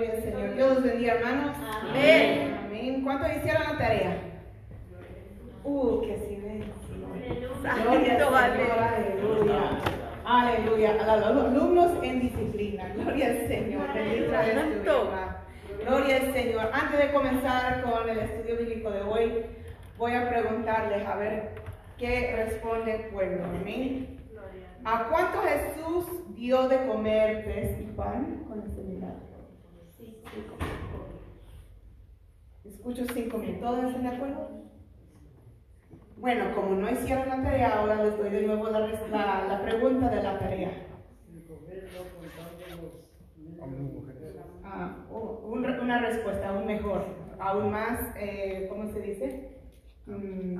Gloria al Señor. Dios los bendiga, hermanos. Amén. Amén. ¿Cuántos hicieron la tarea? Uh, que sí ven. Gloria al Señor, aleluya. Aleluya. A los alumnos en disciplina. Gloria al Señor. Tu Jehová. Gloria al Señor. Antes de comenzar con el estudio bíblico de hoy, voy a preguntarles a ver qué responde el pueblo. Amén. ¿A cuánto Jesús dio de comer pez y pan con este Escucho cinco mil. ¿Todos están de acuerdo? Bueno, como no hicieron la tarea, ahora les doy de nuevo la, la- la pregunta de la tarea. Ah, oh, un una respuesta aún mejor, aún más, eh, ¿cómo se dice? Mm,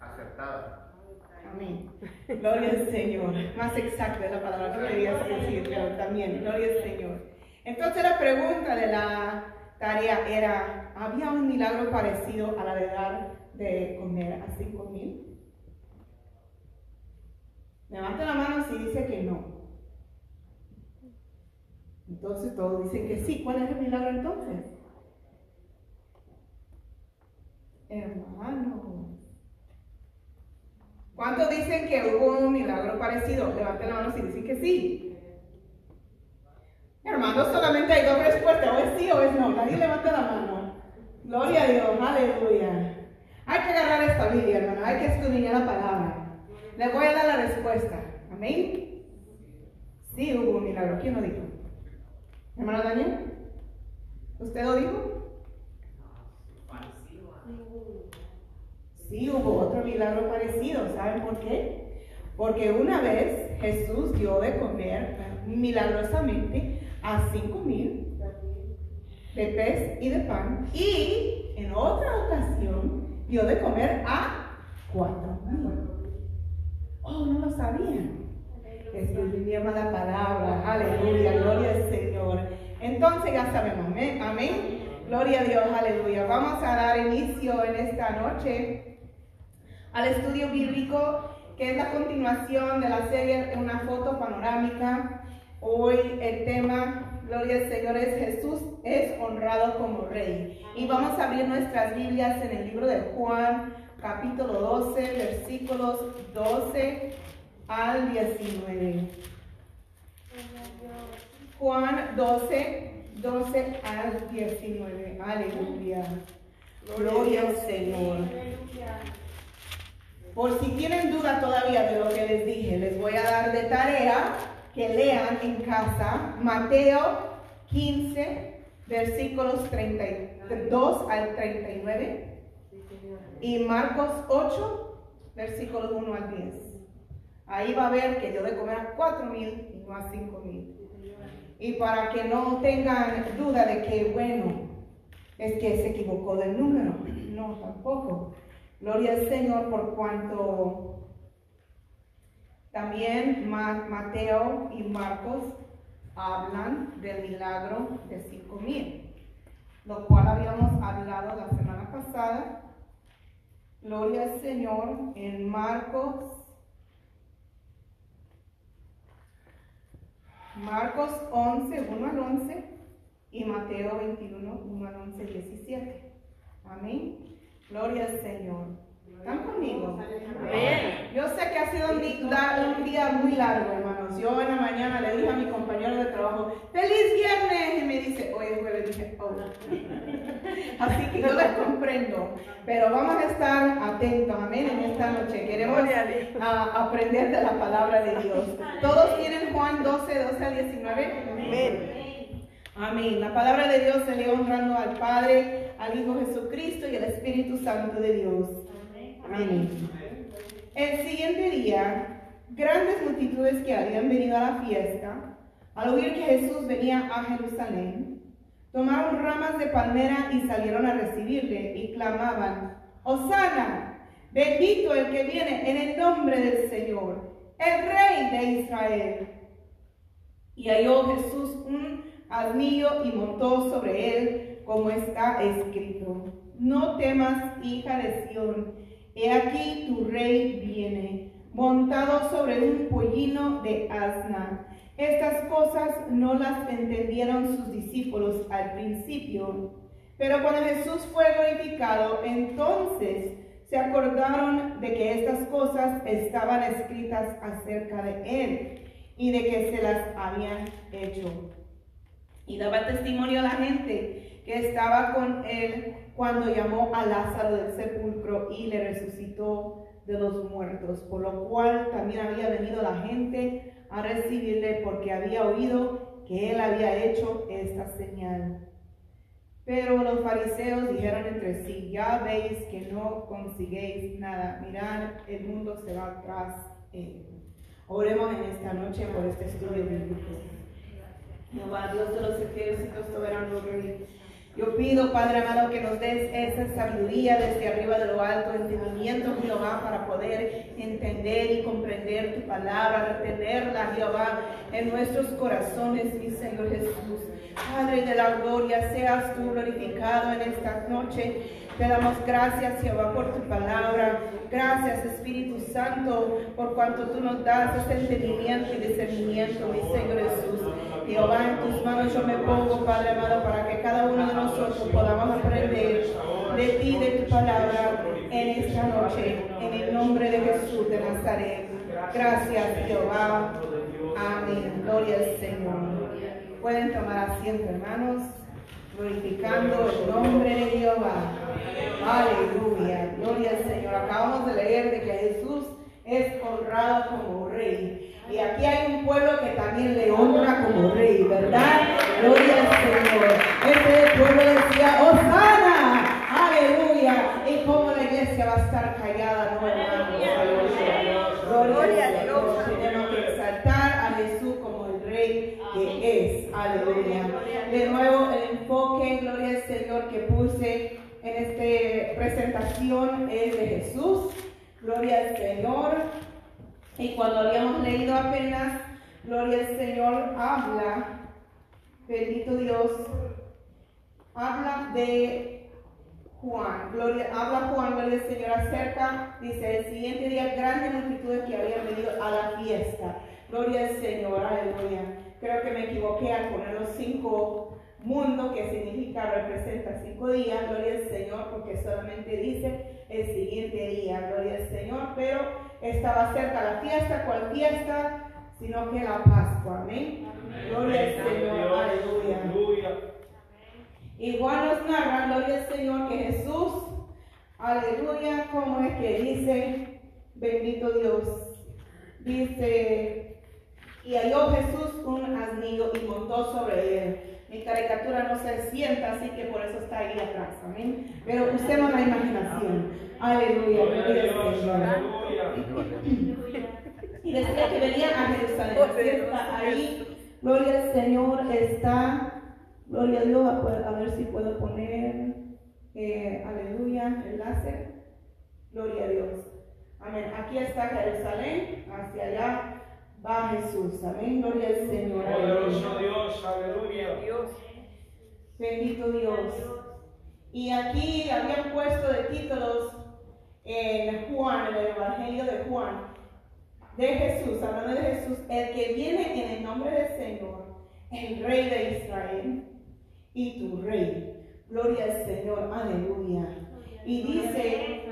Acertada. Amén. Gloria al Señor. Más exacta es la palabra que querías decir, pero también, gloria al Señor. Entonces la pregunta de la tarea era, ¿había un milagro parecido a la de dar de comer a cinco mil? Levante la mano si dice que no. Entonces todos dicen que sí. ¿Cuál es el milagro entonces? Hermanos. ¿Cuántos dicen que hubo un milagro parecido? Levanten la mano si dicen que sí. Hermanos, solamente hay dos respuestas, o es sí o es no. Nadie levanta la mano. Gloria a Dios, aleluya. Hay que agarrar esta Biblia, hermano, hay que estudiar la palabra. Le voy a dar la respuesta. Amén. Sí hubo un milagro. ¿Quién lo dijo? Hermano Daniel. ¿Usted lo dijo? Sí, hubo otro milagro parecido. ¿Saben por qué? Porque una vez Jesús dio de comer milagrosamente a cinco mil de pez y de pan. Y en otra ocasión dio de comer a cuatro mil. Oh, no lo sabían. Es mi amada palabra. Aleluya, gloria al Señor. Entonces ya sabemos, amén. amén. Gloria a Dios, aleluya. Vamos a dar inicio en esta noche al estudio bíblico, que es la continuación de la serie Una foto panorámica. Hoy el tema, gloria al Señor, es Jesús es honrado como rey. Y vamos a abrir nuestras Biblias en el libro de Juan, capítulo 12, versículos 12 al 19. Juan 12, 12 al 19. Aleluya. Gloria al Señor. Por si tienen duda todavía de lo que les dije, les voy a dar de tarea que lean en casa Mateo 15, versículos 32 al 39 y Marcos 8, versículos 1 al 10. Ahí va a ver que dio de comer a 4 mil y no a 5 mil. Y para que no tengan duda de que, bueno, es que se equivocó del número. No, tampoco. Gloria al Señor por cuanto también Ma- Mateo y Marcos hablan del milagro de cinco mil, lo cual habíamos hablado la semana pasada. Gloria al Señor en Marcos. Marcos 11, 1 al 11 y Mateo 21, 1 al 11, 17. Amén. Gloria al Señor. ¿Están conmigo? Amén. Yo sé que ha sido un, día muy largo, hermanos. Yo en la mañana le dije a mi compañero de trabajo, ¡Feliz viernes! Y me dice, hoy es jueves. Dije, oh. Así que yo les comprendo. Pero vamos a estar atentos, amén, en esta noche. Queremos a ah, aprender de la palabra de Dios. ¿Todos tienen Juan 12, 12 al 19? Amén. Amén. La palabra de Dios se lee honrando al Padre, al Hijo Jesucristo y al Espíritu Santo de Dios. Amén. El siguiente día, grandes multitudes que habían venido a la fiesta, al oír que Jesús venía a Jerusalén, tomaron ramas de palmera y salieron a recibirle y clamaban, Hosana, bendito el que viene en el nombre del Señor, el Rey de Israel. Y halló Jesús un asnillo y montó sobre él, como está escrito. No temas, hija de Sión, he aquí tu rey viene, montado sobre un pollino de asna. Estas cosas no las entendieron sus discípulos al principio, pero cuando Jesús fue glorificado, entonces se acordaron de que estas cosas estaban escritas acerca de él y de que se las habían hecho. Y daba testimonio a la gente que estaba con él cuando llamó a Lázaro del sepulcro y le resucitó de los muertos, por lo cual también había venido la gente a recibirle porque había oído que él había hecho esta señal. Pero los fariseos dijeron entre sí, ya veis que no consiguéis nada, mirad, el mundo se va atrás. Oremos en esta noche por este estudio bíblico. Jehová, Dios de los ejércitos, soberano rey. Yo pido, Padre amado, que nos des esa sabiduría desde arriba de lo alto, entendimiento, Jehová, para poder entender y comprender tu palabra, retenerla, Jehová, en nuestros corazones, mi Señor Jesús. Padre de la gloria, seas tú glorificado en esta noche. Te damos gracias, Jehová, por tu palabra. Gracias, Espíritu Santo, por cuanto tú nos das ese entendimiento y discernimiento, mi Señor Jesús. Jehová, en tus manos yo me pongo, Padre amado, para que cada uno de nosotros podamos aprender de ti, de tu palabra, en esta noche, en el nombre de Jesús de Nazaret. Gracias, Jehová. Amén. Gloria al Señor. Pueden tomar asiento, hermanos, glorificando el nombre de Jehová. Aleluya. Gloria al Señor. Acabamos de leer de que Jesús es honrado como rey. Y aquí hay un pueblo que también le honra como rey, ¿verdad? Gloria al Señor. Este pueblo decía, Osana, aleluya. Y como la iglesia va a estar callada, no hermanos. Gloria a Dios. Tenemos que exaltar a Jesús como el rey que es. Aleluya. De nuevo, el enfoque, gloria al Señor, que puse en esta presentación es de Jesús. Gloria al Señor. Y cuando habíamos leído apenas, Gloria al Señor, habla, bendito Dios, habla de Juan, gloria, habla Juan, gloria al Señor, acerca, dice, el siguiente día grandes multitudes que habían venido a la fiesta. Gloria al Señor, aleluya. Creo que me equivoqué al poner los cinco mundos, que significa, representa cinco días, gloria al Señor, porque solamente dice el siguiente día, gloria al Señor, pero estaba cerca la fiesta, ¿cuál fiesta? Sino que la Pascua, amén. Gloria al Señor, aleluya. Igual nos narra, gloria al Señor, que Jesús, aleluya, como es que dice, bendito Dios, dice, y halló Jesús un asnillo y montó sobre él. Mi caricatura no se sienta, así que por eso está ahí atrás, amén. Pero usemos la imaginación. Aleluya, gloria al Señor. Y decía que venían a Jerusalén. ahí, gloria al Señor, está, gloria a Dios, a, ver si puedo poner, eh, aleluya, enlace. Gloria a Dios. Amén. Aquí está Jerusalén, hacia allá va Jesús. Amén. Gloria al Señor. Poderoso Dios, aleluya. Dios. Bendito Dios. Y aquí habían puesto de títulos en Juan, en el Evangelio de Juan, de Jesús, hablando de Jesús, el que viene en el nombre del Señor, el Rey de Israel y tu Rey. Gloria al Señor, aleluya. Y dice,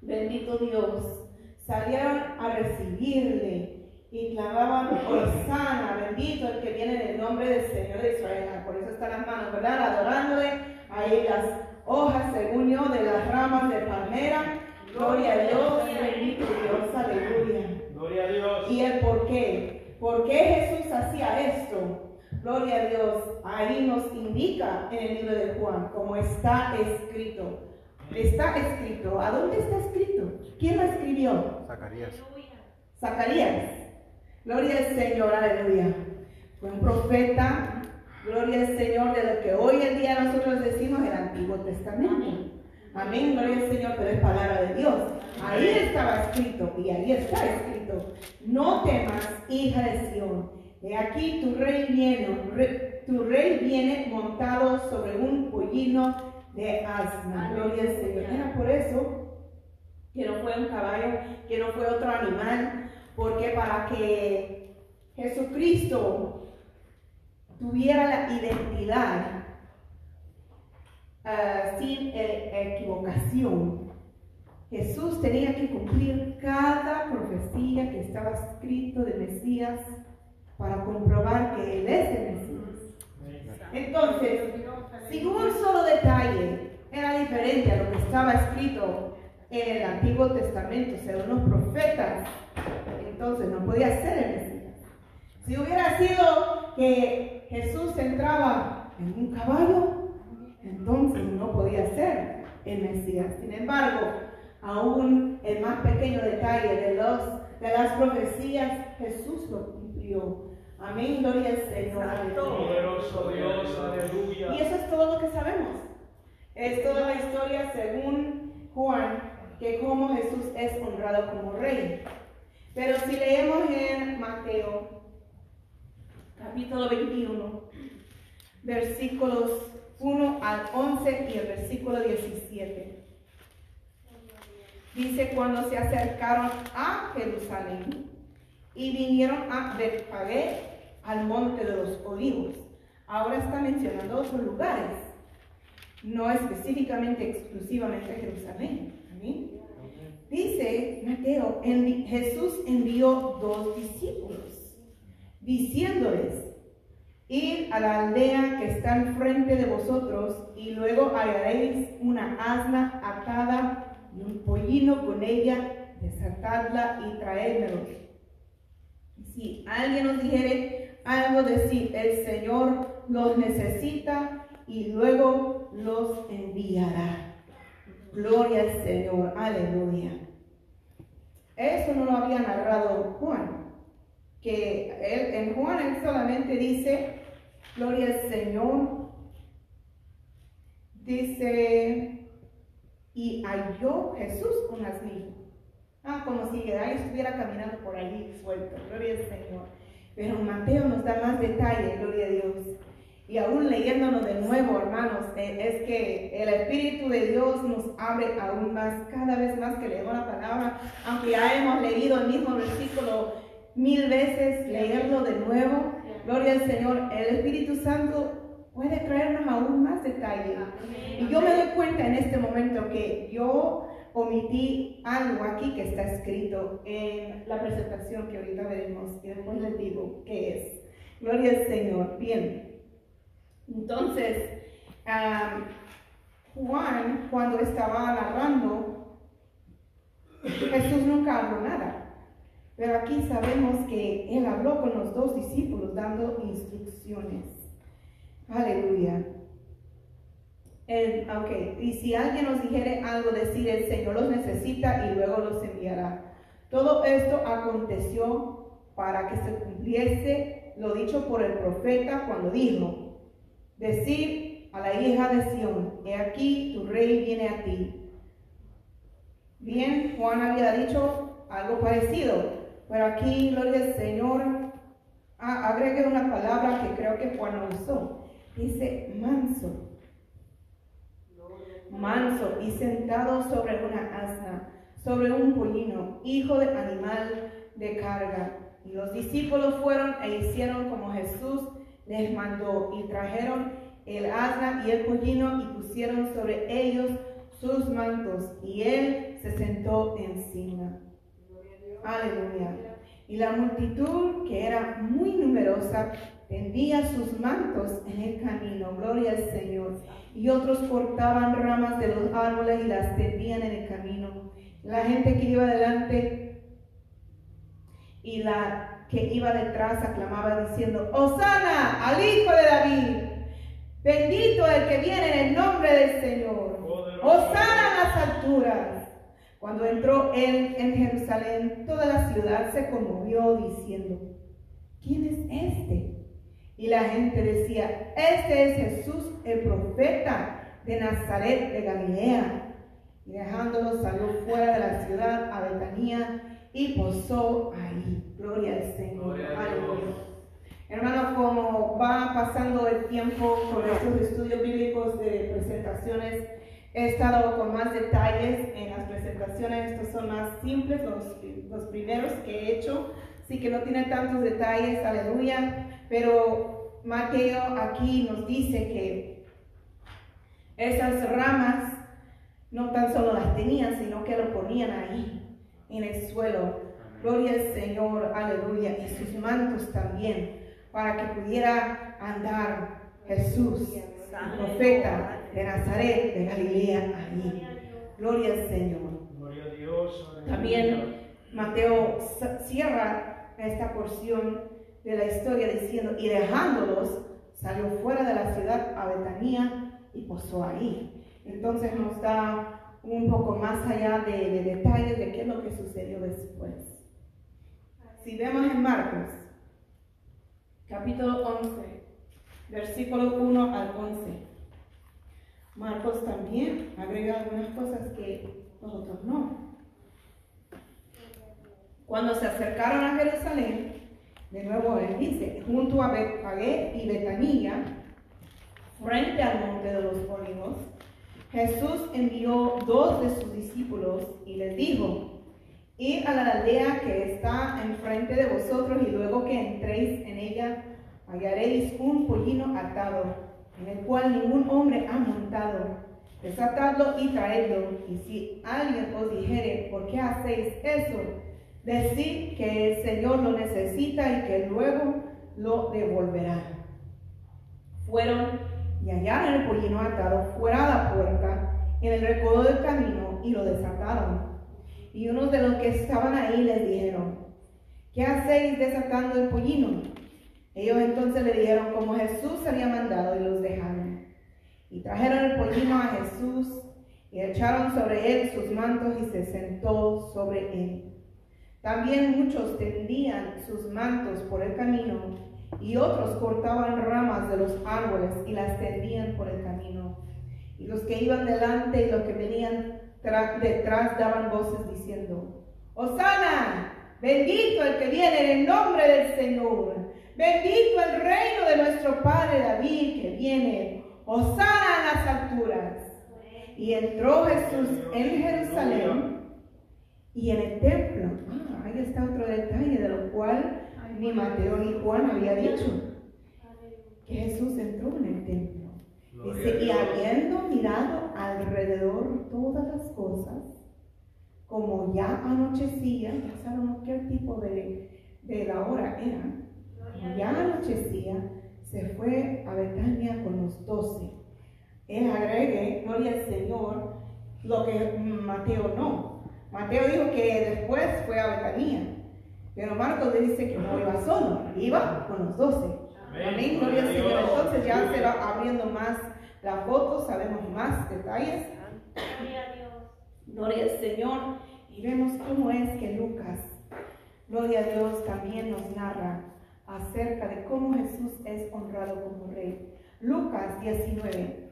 bendito Dios, salieron a recibirle y clamaban, sana, bendito el que viene en el nombre del Señor de Israel. Por eso están las manos, ¿verdad? Adorándole a ellas hojas, según yo, de las ramas de palmera. Gloria a Dios, bendito Dios, aleluya. Gloria a Dios. ¿Y el por qué? ¿Por qué Jesús hacía esto? Gloria a Dios. Ahí nos indica en el libro de Juan, como está escrito. Está escrito. ¿A dónde está escrito? ¿Quién lo escribió? Zacarías. Zacarías. Gloria al Señor, aleluya. Fue un profeta Gloria al Señor de lo que hoy en día nosotros decimos el Antiguo Testamento. Amén, gloria al Señor, pero es palabra de Dios. Ahí estaba escrito y ahí está escrito. No temas, hija de Sión. He aquí tu rey viene, tu rey viene montado sobre un pollino de asna. Gloria al Señor. Era por eso que no fue un caballo, que no fue otro animal, porque para que Jesucristo tuviera la identidad ah, sin eh, equivocación, Jesús tenía que cumplir cada profecía que estaba escrito de Mesías para comprobar que Él es el Mesías. Entonces, si un solo detalle era diferente a lo que estaba escrito en el Antiguo Testamento, según los profetas, entonces no podía ser el Mesías. Si hubiera sido que Jesús entraba en un caballo, entonces no podía ser el Mesías. Sin embargo, aún el más pequeño detalle de, los, de las profecías, Jesús lo cumplió. Amén, gloria al Señor. Poderoso Dios, aleluya. Y eso es todo lo que sabemos. Es toda la historia según Juan, que como Jesús es honrado como rey. Pero si leemos en Mateo, capítulo 21, versículos 1 al 11 y el versículo 17. Dice, cuando se acercaron a Jerusalén y vinieron a Betfagé, al monte de los olivos. Ahora está mencionando otros lugares, no específicamente, exclusivamente Jerusalén. Amén. Dice Mateo, Jesús envió dos discípulos, diciéndoles, Id a la aldea que está enfrente de vosotros y luego hallaréis una asna atada y un pollino con ella, desatadla y traédmelos. Y Si alguien os dijere algo, decir, el Señor los necesita y luego los enviará. Gloria al Señor, aleluya. Eso no lo había narrado Juan, que él, en Juan él solamente dice, gloria al Señor, dice, y halló Jesús un asnillo. Ah, como si ahí estuviera caminando por allí suelto, gloria al Señor. Pero Mateo nos da más detalle, gloria a Dios. Y aún leyéndonos de nuevo, hermanos, eh, es que el Espíritu de Dios nos abre aún más, cada vez más que leemos la palabra, aunque ya hemos leído el mismo versículo mil veces, leerlo de nuevo, gloria al Señor, el Espíritu Santo puede traernos aún más detalle. Y yo me doy cuenta en este momento que yo omití algo aquí que está escrito en la presentación que ahorita veremos y después les digo qué es. Gloria al Señor. Bien. Entonces, am, Juan, cuando estaba narrando, Jesús nunca habló nada. Pero aquí sabemos que él habló con los dos discípulos dando instrucciones. Aleluya. El- ok, y si alguien nos dijere algo, decir el Señor los necesita y luego los enviará. Todo esto aconteció para que se cumpliese lo dicho por el profeta cuando dijo, decir a la hija de Sión, he aquí tu rey viene a ti. Bien, Juan había dicho algo parecido, pero aquí, gloria al Señor, ah, una palabra que creo que Juan usó. Dice manso manso y sentado sobre una asna, sobre un pollino, hijo de animal de carga. Y los discípulos fueron e hicieron como Jesús les mandó y trajeron el asna y el pollino y pusieron sobre ellos sus mantos y él se sentó encima. Aleluya. Y la multitud, que era muy numerosa, tendía sus mantos en el camino. Gloria al Señor. Y otros cortaban ramas de los árboles y las tendían en el camino. La gente que iba delante y la que iba detrás aclamaba diciendo, Osana al Hijo de David. Bendito el que viene en el nombre del Señor. Osana en las alturas. Cuando entró él en Jerusalén, toda la ciudad se conmovió diciendo, ¿quién es este? Y la gente decía, este es Jesús, el profeta de Nazaret de Galilea. Y dejándolo salió fuera de la ciudad a Betania y posó ahí. Gloria al Señor. Gloria a Dios. Aleluya. Hermano, como va pasando el tiempo con estos estudios bíblicos de presentaciones, he estado con más detalles en las presentaciones. Estos son más simples, los, los primeros que he hecho, así que no tiene tantos detalles, aleluya, pero Mateo aquí nos dice que esas ramas no tan solo las tenían, sino que lo ponían ahí, en el suelo. Gloria al Señor, aleluya, y sus mantos también, para que pudiera andar Jesús, el profeta de Nazaret, de Galilea, ahí. Gloria al Señor. Gloria a Dios. También Mateo cierra esta porción de la historia diciendo, y dejándolos, salió fuera de la ciudad a Betania y posó ahí. Entonces nos da un poco más allá de, de detalles de qué es lo que sucedió después. Si vemos en Marcos, capítulo 11, versículo 1 al 11. Marcos también agrega algunas cosas que nosotros no. Cuando se acercaron a Jerusalén, de nuevo él dice, junto a Betfagé y Betania, frente al monte de los olivos, Jesús envió dos de sus discípulos y les dijo, id a la aldea que está enfrente de vosotros y luego que entréis en ella hallaréis un pollino atado, en el cual ningún hombre ha montado. Desatadlo y traedlo. Y si alguien os dijere, ¿por qué hacéis eso? Decid que el Señor lo necesita y que luego lo devolverá. Fueron y hallaron el pollino atado fuera de la puerta, en el recodo del camino, y lo desataron. Y unos de los que estaban ahí les dijeron, ¿qué hacéis desatando el pollino? Ellos entonces le dijeron como Jesús había mandado y los dejaron. Y trajeron el pollino a Jesús y echaron sobre él sus mantos y se sentó sobre él. También muchos tendían sus mantos por el camino y otros cortaban ramas de los árboles y las tendían por el camino. Y los que iban delante y los que venían detrás daban voces diciendo, Osana, bendito el que viene en el nombre del Señor, bendito el reino de nuestro Padre David que viene, Osana en las alturas. Y entró Jesús en Jerusalén y en el templo. Ah, ahí está otro detalle de lo cual ni Mateo ni Juan había dicho. Que Jesús entró en el templo. A Dice, y habiendo mirado alrededor todas las cosas, como ya anochecía, ya sabemos qué tipo de, de la hora era, ya anochecía, se fue a Betania con los doce. Él agregue, gloria al Señor, lo que Mateo no. Mateo dijo que después fue a Betania, pero Marcos le dice que no iba solo, iba con los doce. Amén, gloria al Señor. Entonces ya se va abriendo más la foto, sabemos más detalles. Gloria al Señor. Y vemos cómo es que Lucas, gloria a Dios, también nos narra acerca de cómo Jesús es honrado como rey. Lucas 19,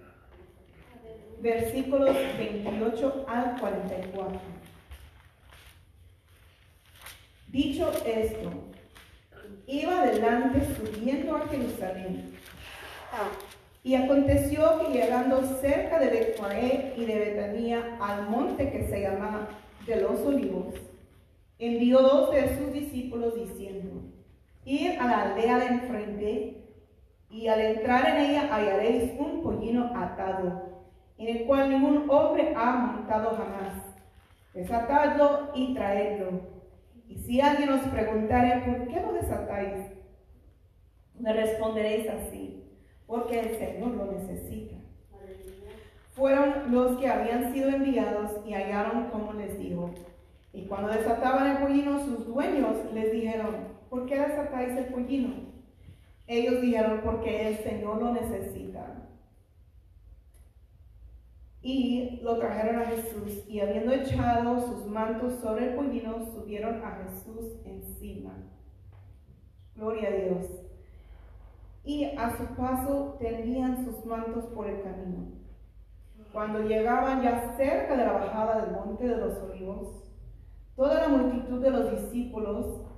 versículos 28 al 44. Dicho esto, iba adelante subiendo a Jerusalén. Y aconteció que llegando cerca de Betfagé y de Betania al monte que se llama de los olivos, envió dos de sus discípulos diciendo, ir a la aldea de enfrente y al entrar en ella hallaréis un pollino atado, en el cual ningún hombre ha montado jamás. Desatadlo y traedlo. Y si alguien os preguntare, ¿por qué lo desatáis? Le responderéis así, porque el Señor lo necesita. Fueron los que habían sido enviados y hallaron como les dijo. Y cuando desataban el pollino, sus dueños les dijeron, ¿por qué desatáis el pollino? Ellos dijeron, porque el Señor lo necesita. Y lo trajeron a Jesús, y habiendo echado sus mantos sobre el pollino, subieron a Jesús encima. Gloria a Dios. Y a su paso tendían sus mantos por el camino. Cuando llegaban ya cerca de la bajada del monte de los olivos, toda la multitud de los discípulos,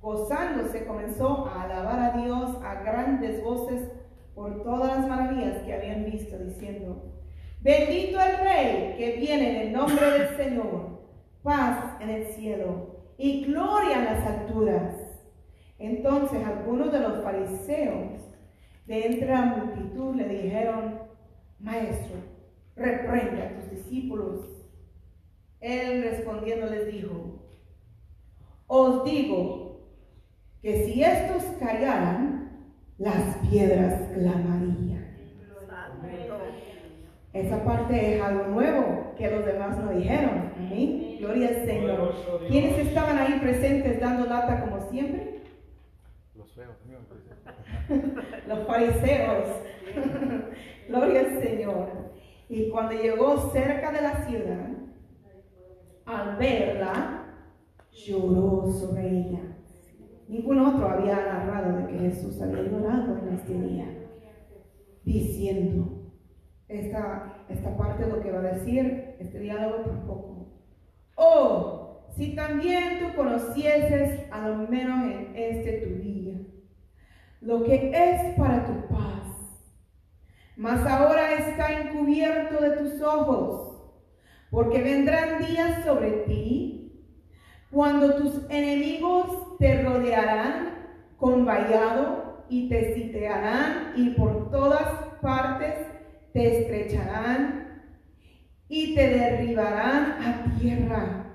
gozándose, comenzó a alabar a Dios a grandes voces por todas las maravillas que habían visto, diciendo, Bendito el Rey que viene en el nombre del Señor, paz en el cielo y gloria en las alturas. Entonces algunos de los fariseos de entre la multitud le dijeron, Maestro, reprende a tus discípulos. Él respondiendo les dijo, Os digo que si estos callaran, las piedras clamarían. Esa parte es algo nuevo que los demás no dijeron. Gloria al Señor. ¿Quiénes estaban ahí presentes dando lata como siempre? Los feos, Los fariseos. Gloria al Señor. Y cuando llegó cerca de la ciudad, al verla, lloró sobre ella. Ningún otro había narrado de que Jesús había llorado en este día, diciendo, esta, esta parte de lo que va a decir, este diálogo tampoco. Oh, si también tú conocieses, a lo menos en este tu día, lo que es para tu paz, mas ahora está encubierto de tus ojos, porque vendrán días sobre ti cuando tus enemigos te rodearán con vallado y te sitiarán y por todas partes te estrecharán y te derribarán a tierra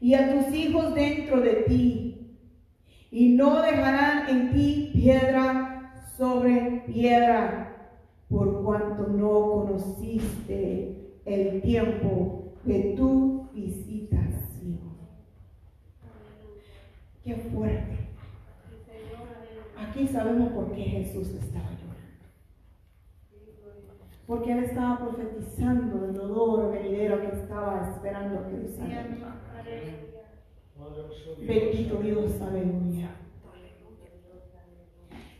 y a tus hijos dentro de ti y no dejarán en ti piedra sobre piedra por cuanto no conociste el tiempo de tu visitación. Qué fuerte. Aquí sabemos por qué Jesús estaba llorando porque él estaba profetizando el dolor venidero que estaba esperando que lo sanara. Bendito Dios, aleluya.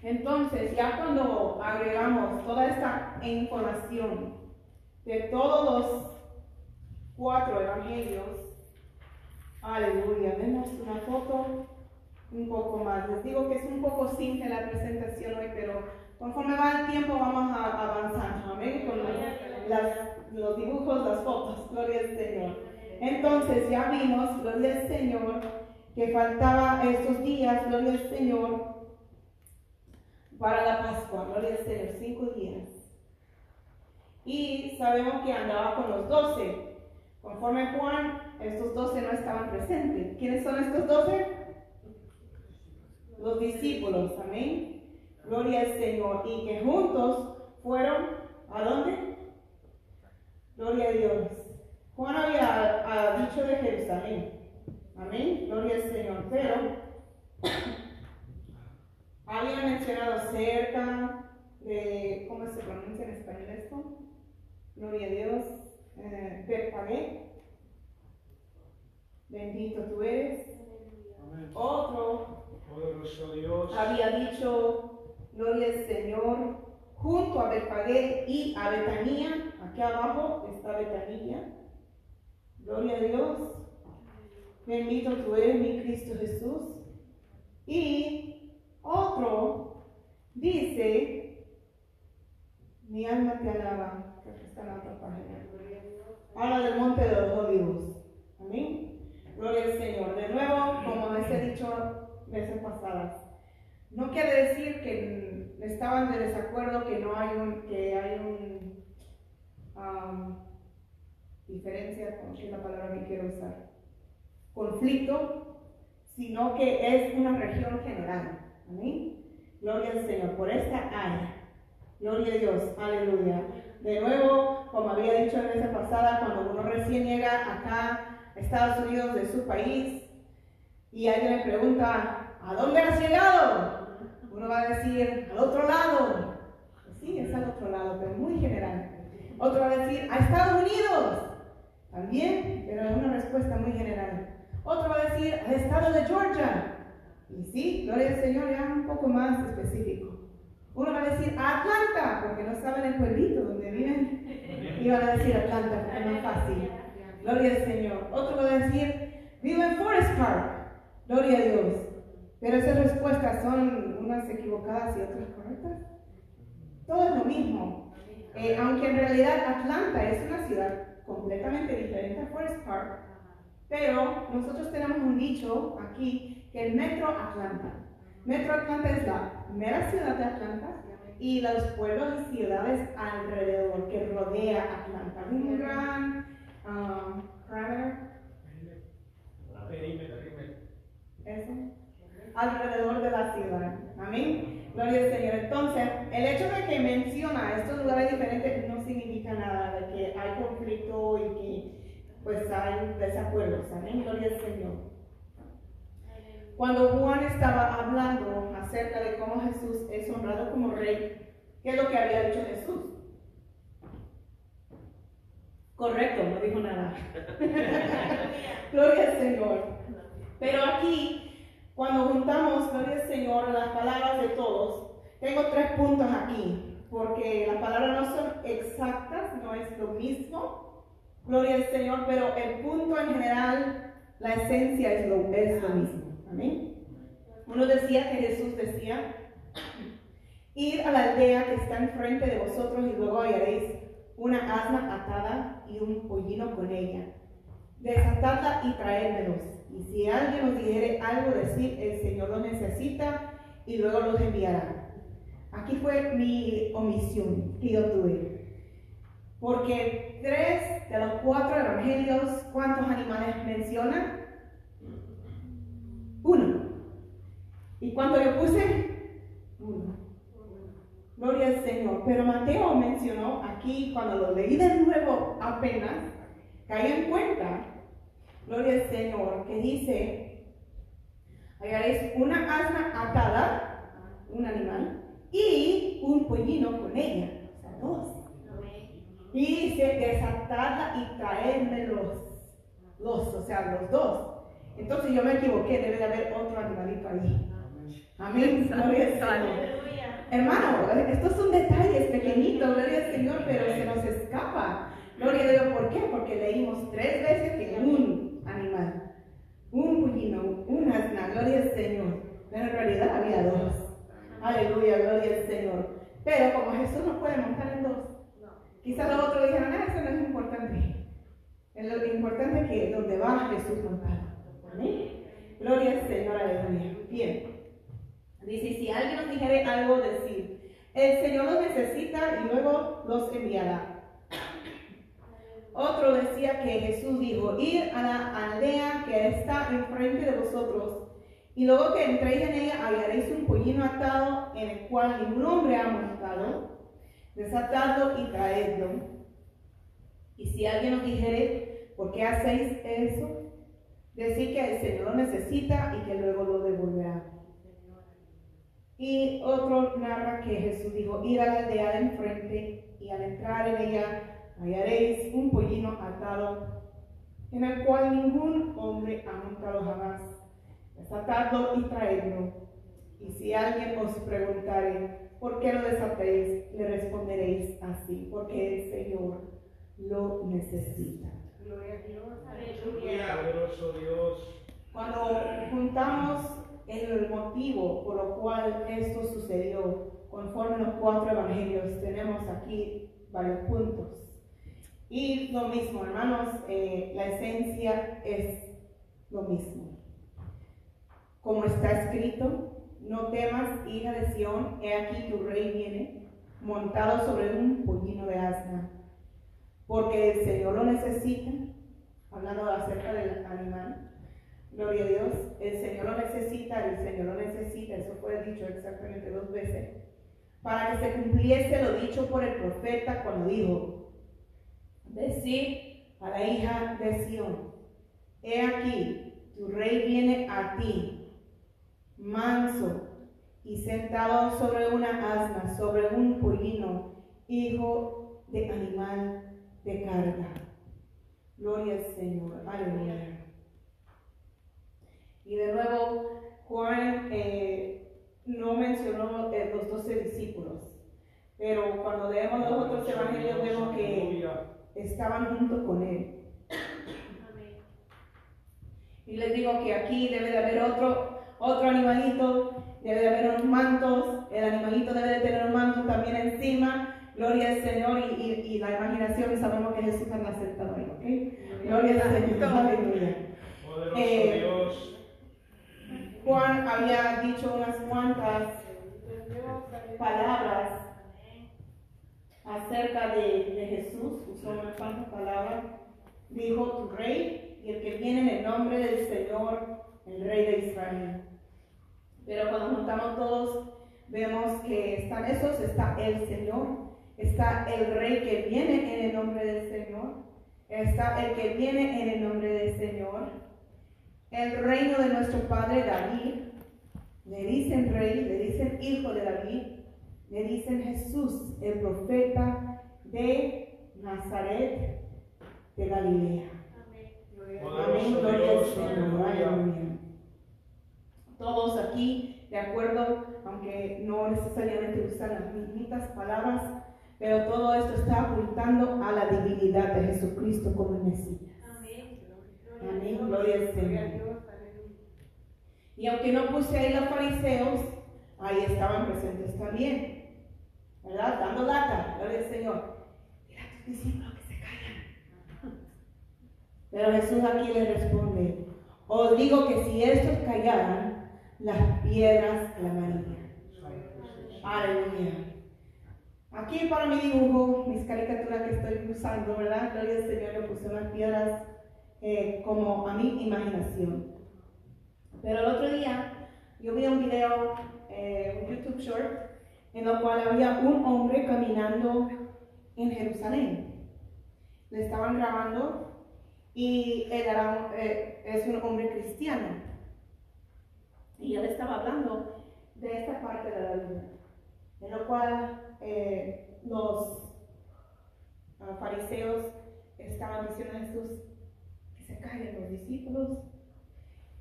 Entonces, ya cuando agregamos toda esta información de todos los cuatro evangelios, aleluya, vemos una foto un poco más. Les digo que es un poco simple la presentación hoy, pero conforme va el tiempo vamos a avanzar, amén, con los, dibujos, las fotos, gloria al Señor. Entonces ya vimos, gloria al Señor, que faltaba estos días, gloria al Señor, para la Pascua, gloria al Señor, cinco días. Y sabemos que andaba con los doce. Conforme Juan, estos doce no estaban presentes. ¿Quiénes son estos doce? Los discípulos, amén. Gloria al Señor. Y que juntos fueron, ¿a dónde? Gloria a Dios. Juan había ha dicho de Jerusalén. Amén. Gloria al Señor. Pero había mencionado cerca de, ¿cómo se pronuncia en español esto? Gloria a Dios. Eh. Bendito tú eres. Amén. Otro Poderoso Dios. había dicho, gloria al Señor, junto a Betfagé y a Betanía, aquí abajo está Betanía, gloria a Dios, bendito tú eres mi Cristo Jesús. Y otro dice, mi alma te alaba, que está en la otra página. Habla del monte de los olivos. Amén. Gloria al Señor. De nuevo, como les he dicho veces pasadas, no quiere decir que estaban de desacuerdo, que no hay un, que hay un am, diferencia, con es la palabra que quiero usar, conflicto, sino que es una región general. Amén. Gloria al Señor por esta área. Gloria a Dios. Aleluya. De nuevo, como había dicho la vez pasada, cuando uno recién llega acá a Estados Unidos de su país y alguien le pregunta, ¿a dónde has llegado? Uno va a decir, al otro lado. Pues sí, es al otro lado, pero muy general. Otro va a decir, a Estados Unidos. También, pero es una respuesta muy general. Otro va a decir, al estado de Georgia. Y sí, gloria al Señor, ya un poco más específico. Uno va a decir a Atlanta, porque no saben el pueblito donde viven. Y van a decir Atlanta, porque es más fácil. Gloria al Señor. Otro va a decir, vivo en Forest Park. Gloria a Dios. Pero esas respuestas son unas equivocadas y otras correctas. Todo es lo mismo. Eh, aunque en realidad Atlanta es una ciudad completamente diferente a Forest Park. Pero nosotros tenemos un dicho aquí que el Metro Atlanta. Metro Atlanta es la mera ciudad de Atlanta y los pueblos y ciudades alrededor que rodea Atlanta. Un gran um. Alrededor de la ciudad. Amén. Gloria al Señor. Entonces, el hecho de que menciona estos lugares diferentes no significa nada de que hay conflicto y que pues hay desacuerdos. Amén. Gloria al Señor. Cuando Juan estaba hablando acerca de cómo Jesús es honrado como rey, ¿qué es lo que había dicho Jesús? Correcto, no dijo nada. Gloria al Señor. Pero aquí, cuando juntamos, gloria al Señor, las palabras de todos, tengo tres puntos aquí, porque las palabras no son exactas, no es lo mismo. Gloria al Señor, pero el punto en general, la esencia es lo, es lo mismo. Amén. Uno decía que Jesús decía, ir a la aldea que está enfrente de vosotros y luego hallaréis una asna atada y un pollino con ella. Desatadla y traédmelos. Y si alguien os dijere algo, decir, el Señor lo necesita y luego los enviará. Aquí fue mi omisión que yo tuve. Porque tres de los cuatro evangelios, ¿cuántos animales mencionan? Uno. ¿Y cuánto yo puse? Uno. Gloria al Señor. Pero Mateo mencionó aquí, cuando lo leí de nuevo apenas, caí en cuenta, gloria al Señor, que dice, hallaréis una asna atada, un animal, y un pollino con ella, o sea, dos. Y dice, desatadla y traedme los, los, o sea, los dos. Entonces yo me equivoqué, debe de haber otro animalito ahí. Amén. Gloria al Señor. Hermano, estos son detalles pequeñitos, gloria al Señor, pero se nos escapa. Gloria a Dios, ¿por qué? Porque leímos tres veces que un animal, un pollino, un asna, gloria al Señor. Pero en realidad había dos. Aleluya, gloria al Señor. Pero como Jesús no puede montar en dos, quizás los otros dijeron, ah, eso no es importante. Lo importante es que donde va Jesús montado. Amén. Gloria al Señor, aleluya. Bien. Dice, si alguien nos dijere algo, decir, el Señor los necesita y luego los enviará. Otro decía que Jesús dijo, ir a la aldea que está enfrente de vosotros, y luego que entréis en ella hallaréis un pollino atado en el cual ningún hombre ha montado, desatadlo y traedlo. Y si alguien nos dijere, ¿por qué hacéis eso? Decir que el Señor lo necesita y que luego lo devolverá. Y otro narra que Jesús dijo, ir a la aldea de enfrente y al entrar en ella hallaréis un pollino atado en el cual ningún hombre ha montado jamás. Desatadlo y traedlo. Y si alguien os preguntare, ¿por qué lo desatéis? Le responderéis así, porque el Señor lo necesita. Gloria a Dios. Aleluya. Dios. Cuando juntamos el motivo por lo cual esto sucedió, conforme los cuatro evangelios, tenemos aquí varios puntos. Y lo mismo, hermanos, eh, la esencia es lo mismo. Como está escrito, no temas, hija de Sión, he aquí tu rey viene, montado sobre un pollino de asna, porque el Señor lo necesita, hablando acerca del animal, Gloria a Dios. El Señor lo necesita, el Señor lo necesita. Eso fue dicho exactamente dos veces. Para que se cumpliese lo dicho por el profeta cuando dijo, decir a la hija de Sión, he aquí, tu rey viene a ti, manso y sentado sobre una asna, sobre un pollino, hijo de animal de carga. Gloria al Señor. Aleluya. Y de nuevo, Juan eh, no mencionó eh, los doce discípulos, pero cuando leemos los otros evangelios vemos que. Estaban junto con él. Y les digo que aquí debe de haber otro, otro animalito, debe de haber unos mantos, el animalito debe de tener un manto también encima. Gloria al Señor y, y- y la imaginación, sabemos que Jesús anda sentado ahí, ¿ok? Gloria al Señor, aleluya. Eh. Juan había dicho unas cuantas palabras acerca de, Jesús, usó unas cuantas palabras. Dijo tu rey y el que viene en el nombre del Señor, el rey de Israel. Pero cuando juntamos todos, vemos que están esos, está el Señor, está el rey que viene en el nombre del Señor, está el que viene en el nombre del Señor, el reino de nuestro padre David, le dicen rey, le dicen hijo de David, le dicen Jesús, el profeta de Nazaret de Galilea. Amén, gloria al Señor, aleluya. Todos aquí, de acuerdo, aunque no necesariamente usan las mismas palabras, pero todo esto está apuntando a la divinidad de Jesucristo como el Mesías. Amén, gloria al Señor. Y aunque no puse ahí los fariseos, ahí estaban presentes también. ¿Verdad? Dando lata, gloria al Señor. Mira tus discípulos que se callan. Pero Jesús aquí le responde, os digo que si estos callaran, las piedras clamarían. Aleluya. Aquí para mi dibujo, mis caricaturas que estoy usando, ¿verdad? Gloria al Señor, le puse unas piedras eh, como a mi imaginación. Pero el otro día yo vi un video, eh, un YouTube short, en el cual había un hombre caminando en Jerusalén. Le estaban grabando y era eh, es un hombre cristiano. Y él estaba hablando de esta parte de la Biblia, en lo cual eh, los ah, fariseos estaban diciendo a Jesús que se callen los discípulos.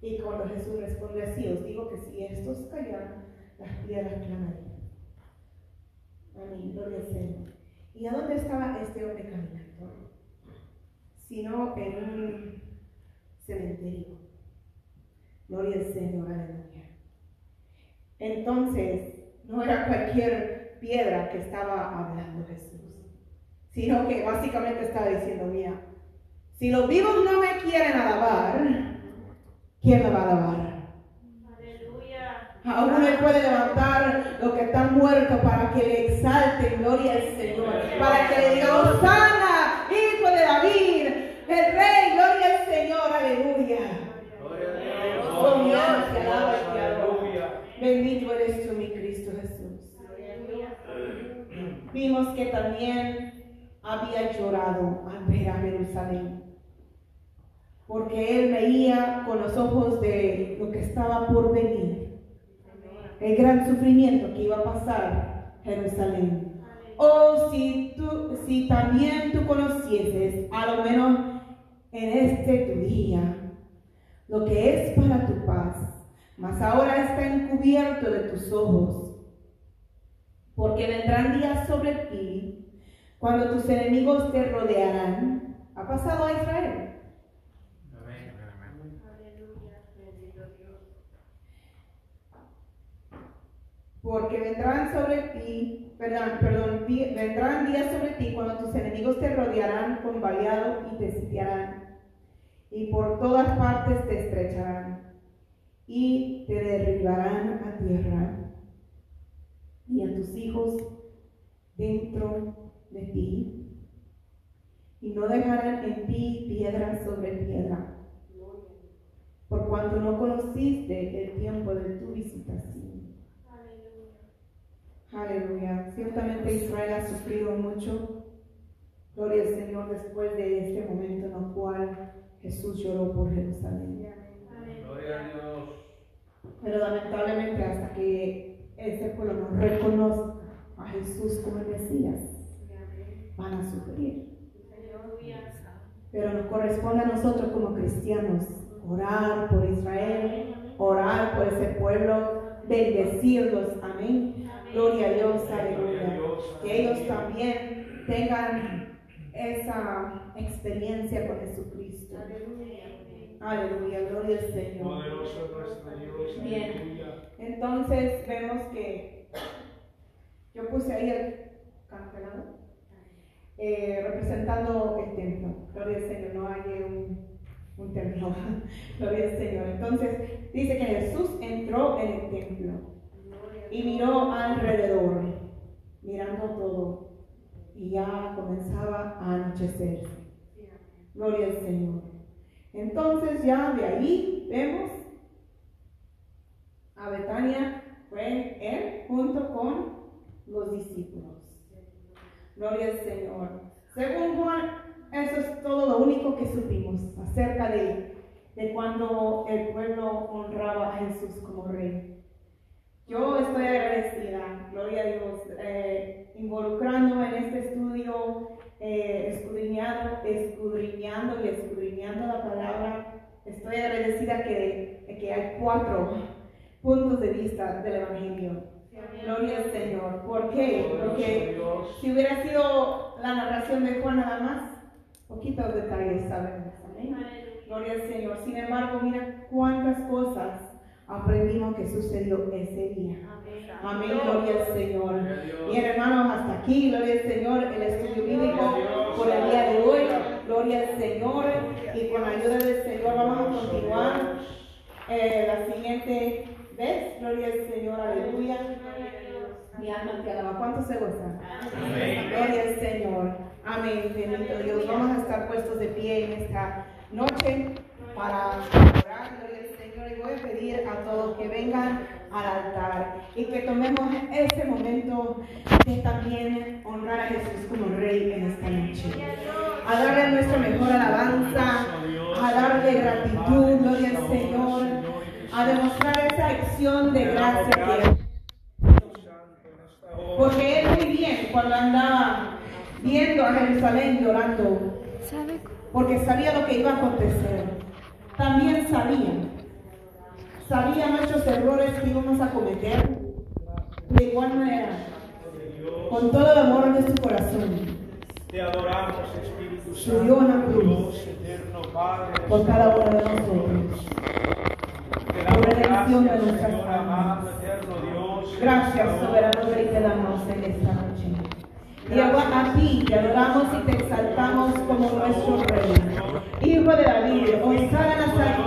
Y cuando Jesús responde así, os digo que si estos callan, las piedras clamarían. Amén, gloria al Señor. ¿Y a dónde estaba este hombre caminando? Sino en un cementerio. Gloria al Señor, aleluya. Entonces, no era cualquier piedra que estaba hablando Jesús, sino que básicamente estaba diciendo, mira, si los vivos no me quieren alabar, ¿quién me va a alabar? A uno le puede levantar los que están muertos para que le exalten gloria al Señor, para que le diga, Osana, hijo de David, el rey, gloria al Señor, aleluya. Bendito eres tú, mi Cristo Jesús. Vimos que también había llorado al ver a Jerusalén, porque él veía con los ojos de lo que estaba por venir, el gran sufrimiento que iba a pasar Jerusalén. O si tú, si también tú conocieses, a lo menos en este tu día, lo que es para tu paz, mas ahora está encubierto de tus ojos, porque vendrán días sobre ti cuando tus enemigos te rodearán. ¿Ha pasado a Israel? Porque vendrán sobre ti, perdón, perdón, vendrán días sobre ti cuando tus enemigos te rodearán con vallado y te sitiarán, y por todas partes te estrecharán, y te derribarán a tierra, y a tus hijos dentro de ti, y no dejarán en ti piedra sobre piedra, por cuanto no conociste el tiempo de tu visitación. Aleluya. Ciertamente Israel ha sufrido mucho. Gloria al Señor después de este momento en el cual Jesús lloró por Jerusalén. Gloria a Dios. Pero lamentablemente hasta que ese pueblo no reconozca a Jesús como el Mesías, van a sufrir. Pero nos corresponde a nosotros como cristianos orar por Israel, orar por ese pueblo, bendecirlos. Amén. Gloria a Dios, aleluya. Que ellos también tengan esa experiencia con Jesucristo. Aleluya, gloria al Señor. Bien. Entonces vemos que yo puse ahí el candelabro eh, representando el templo. Gloria al Señor, no hay un un término. Gloria al Señor. Entonces dice que Jesús entró en el templo y miró alrededor, mirando todo, y ya comenzaba a anochecer. Gloria al Señor. Entonces ya de ahí vemos a Betania, fue él junto con los discípulos. Gloria al Señor. Según Juan, eso es todo lo único que supimos acerca de, de cuando el pueblo honraba a Jesús como rey. Yo estoy agradecida, gloria a Dios, eh, involucrándome en este estudio, eh, escudriñando, escudriñando y escudriñando la palabra. Estoy agradecida que, que hay cuatro puntos de vista del Evangelio. Gloria al Señor. ¿Por qué? Porque si hubiera sido la narración de Juan nada más, poquitos detalles sabemos. Gloria al Señor. Sin embargo, mira cuántas cosas aprendimos que sucedió ese día. Amén, gloria al Señor. Bien, hermanos, hasta aquí, gloria al Señor, el estudio bíblico por el día de hoy. Gloria al Señor. Y con la ayuda del Señor vamos a continuar eh, la siguiente vez. Gloria al Señor, aleluya. Mi alma te alaba. ¿Cuántos se gozan? Gloria al Señor. Amén, bendito Dios. Vamos a estar puestos de pie en esta noche para orar. Voy a pedir a todos que vengan al altar y que tomemos ese momento de también honrar a Jesús como Rey en esta noche. A darle nuestra mejor alabanza, a darle gratitud, gloria al Señor, a demostrar esa acción de gracia que porque él muy bien cuando andaba viendo a Jerusalén llorando, porque sabía lo que iba a acontecer. También sabía, sabía nuestros errores que íbamos a cometer. De igual manera, con todo el amor de su corazón, Te adoramos, Espíritu Santo. Dios eterno, Padre. por cada uno de nosotros. Te damos por redención de gracias, nuestras Señor amado, eterno Dios. Gracias, soberano Rey, te damos en esta noche. Y a ti te adoramos y te exaltamos como nuestro Rey. Hijo de David, en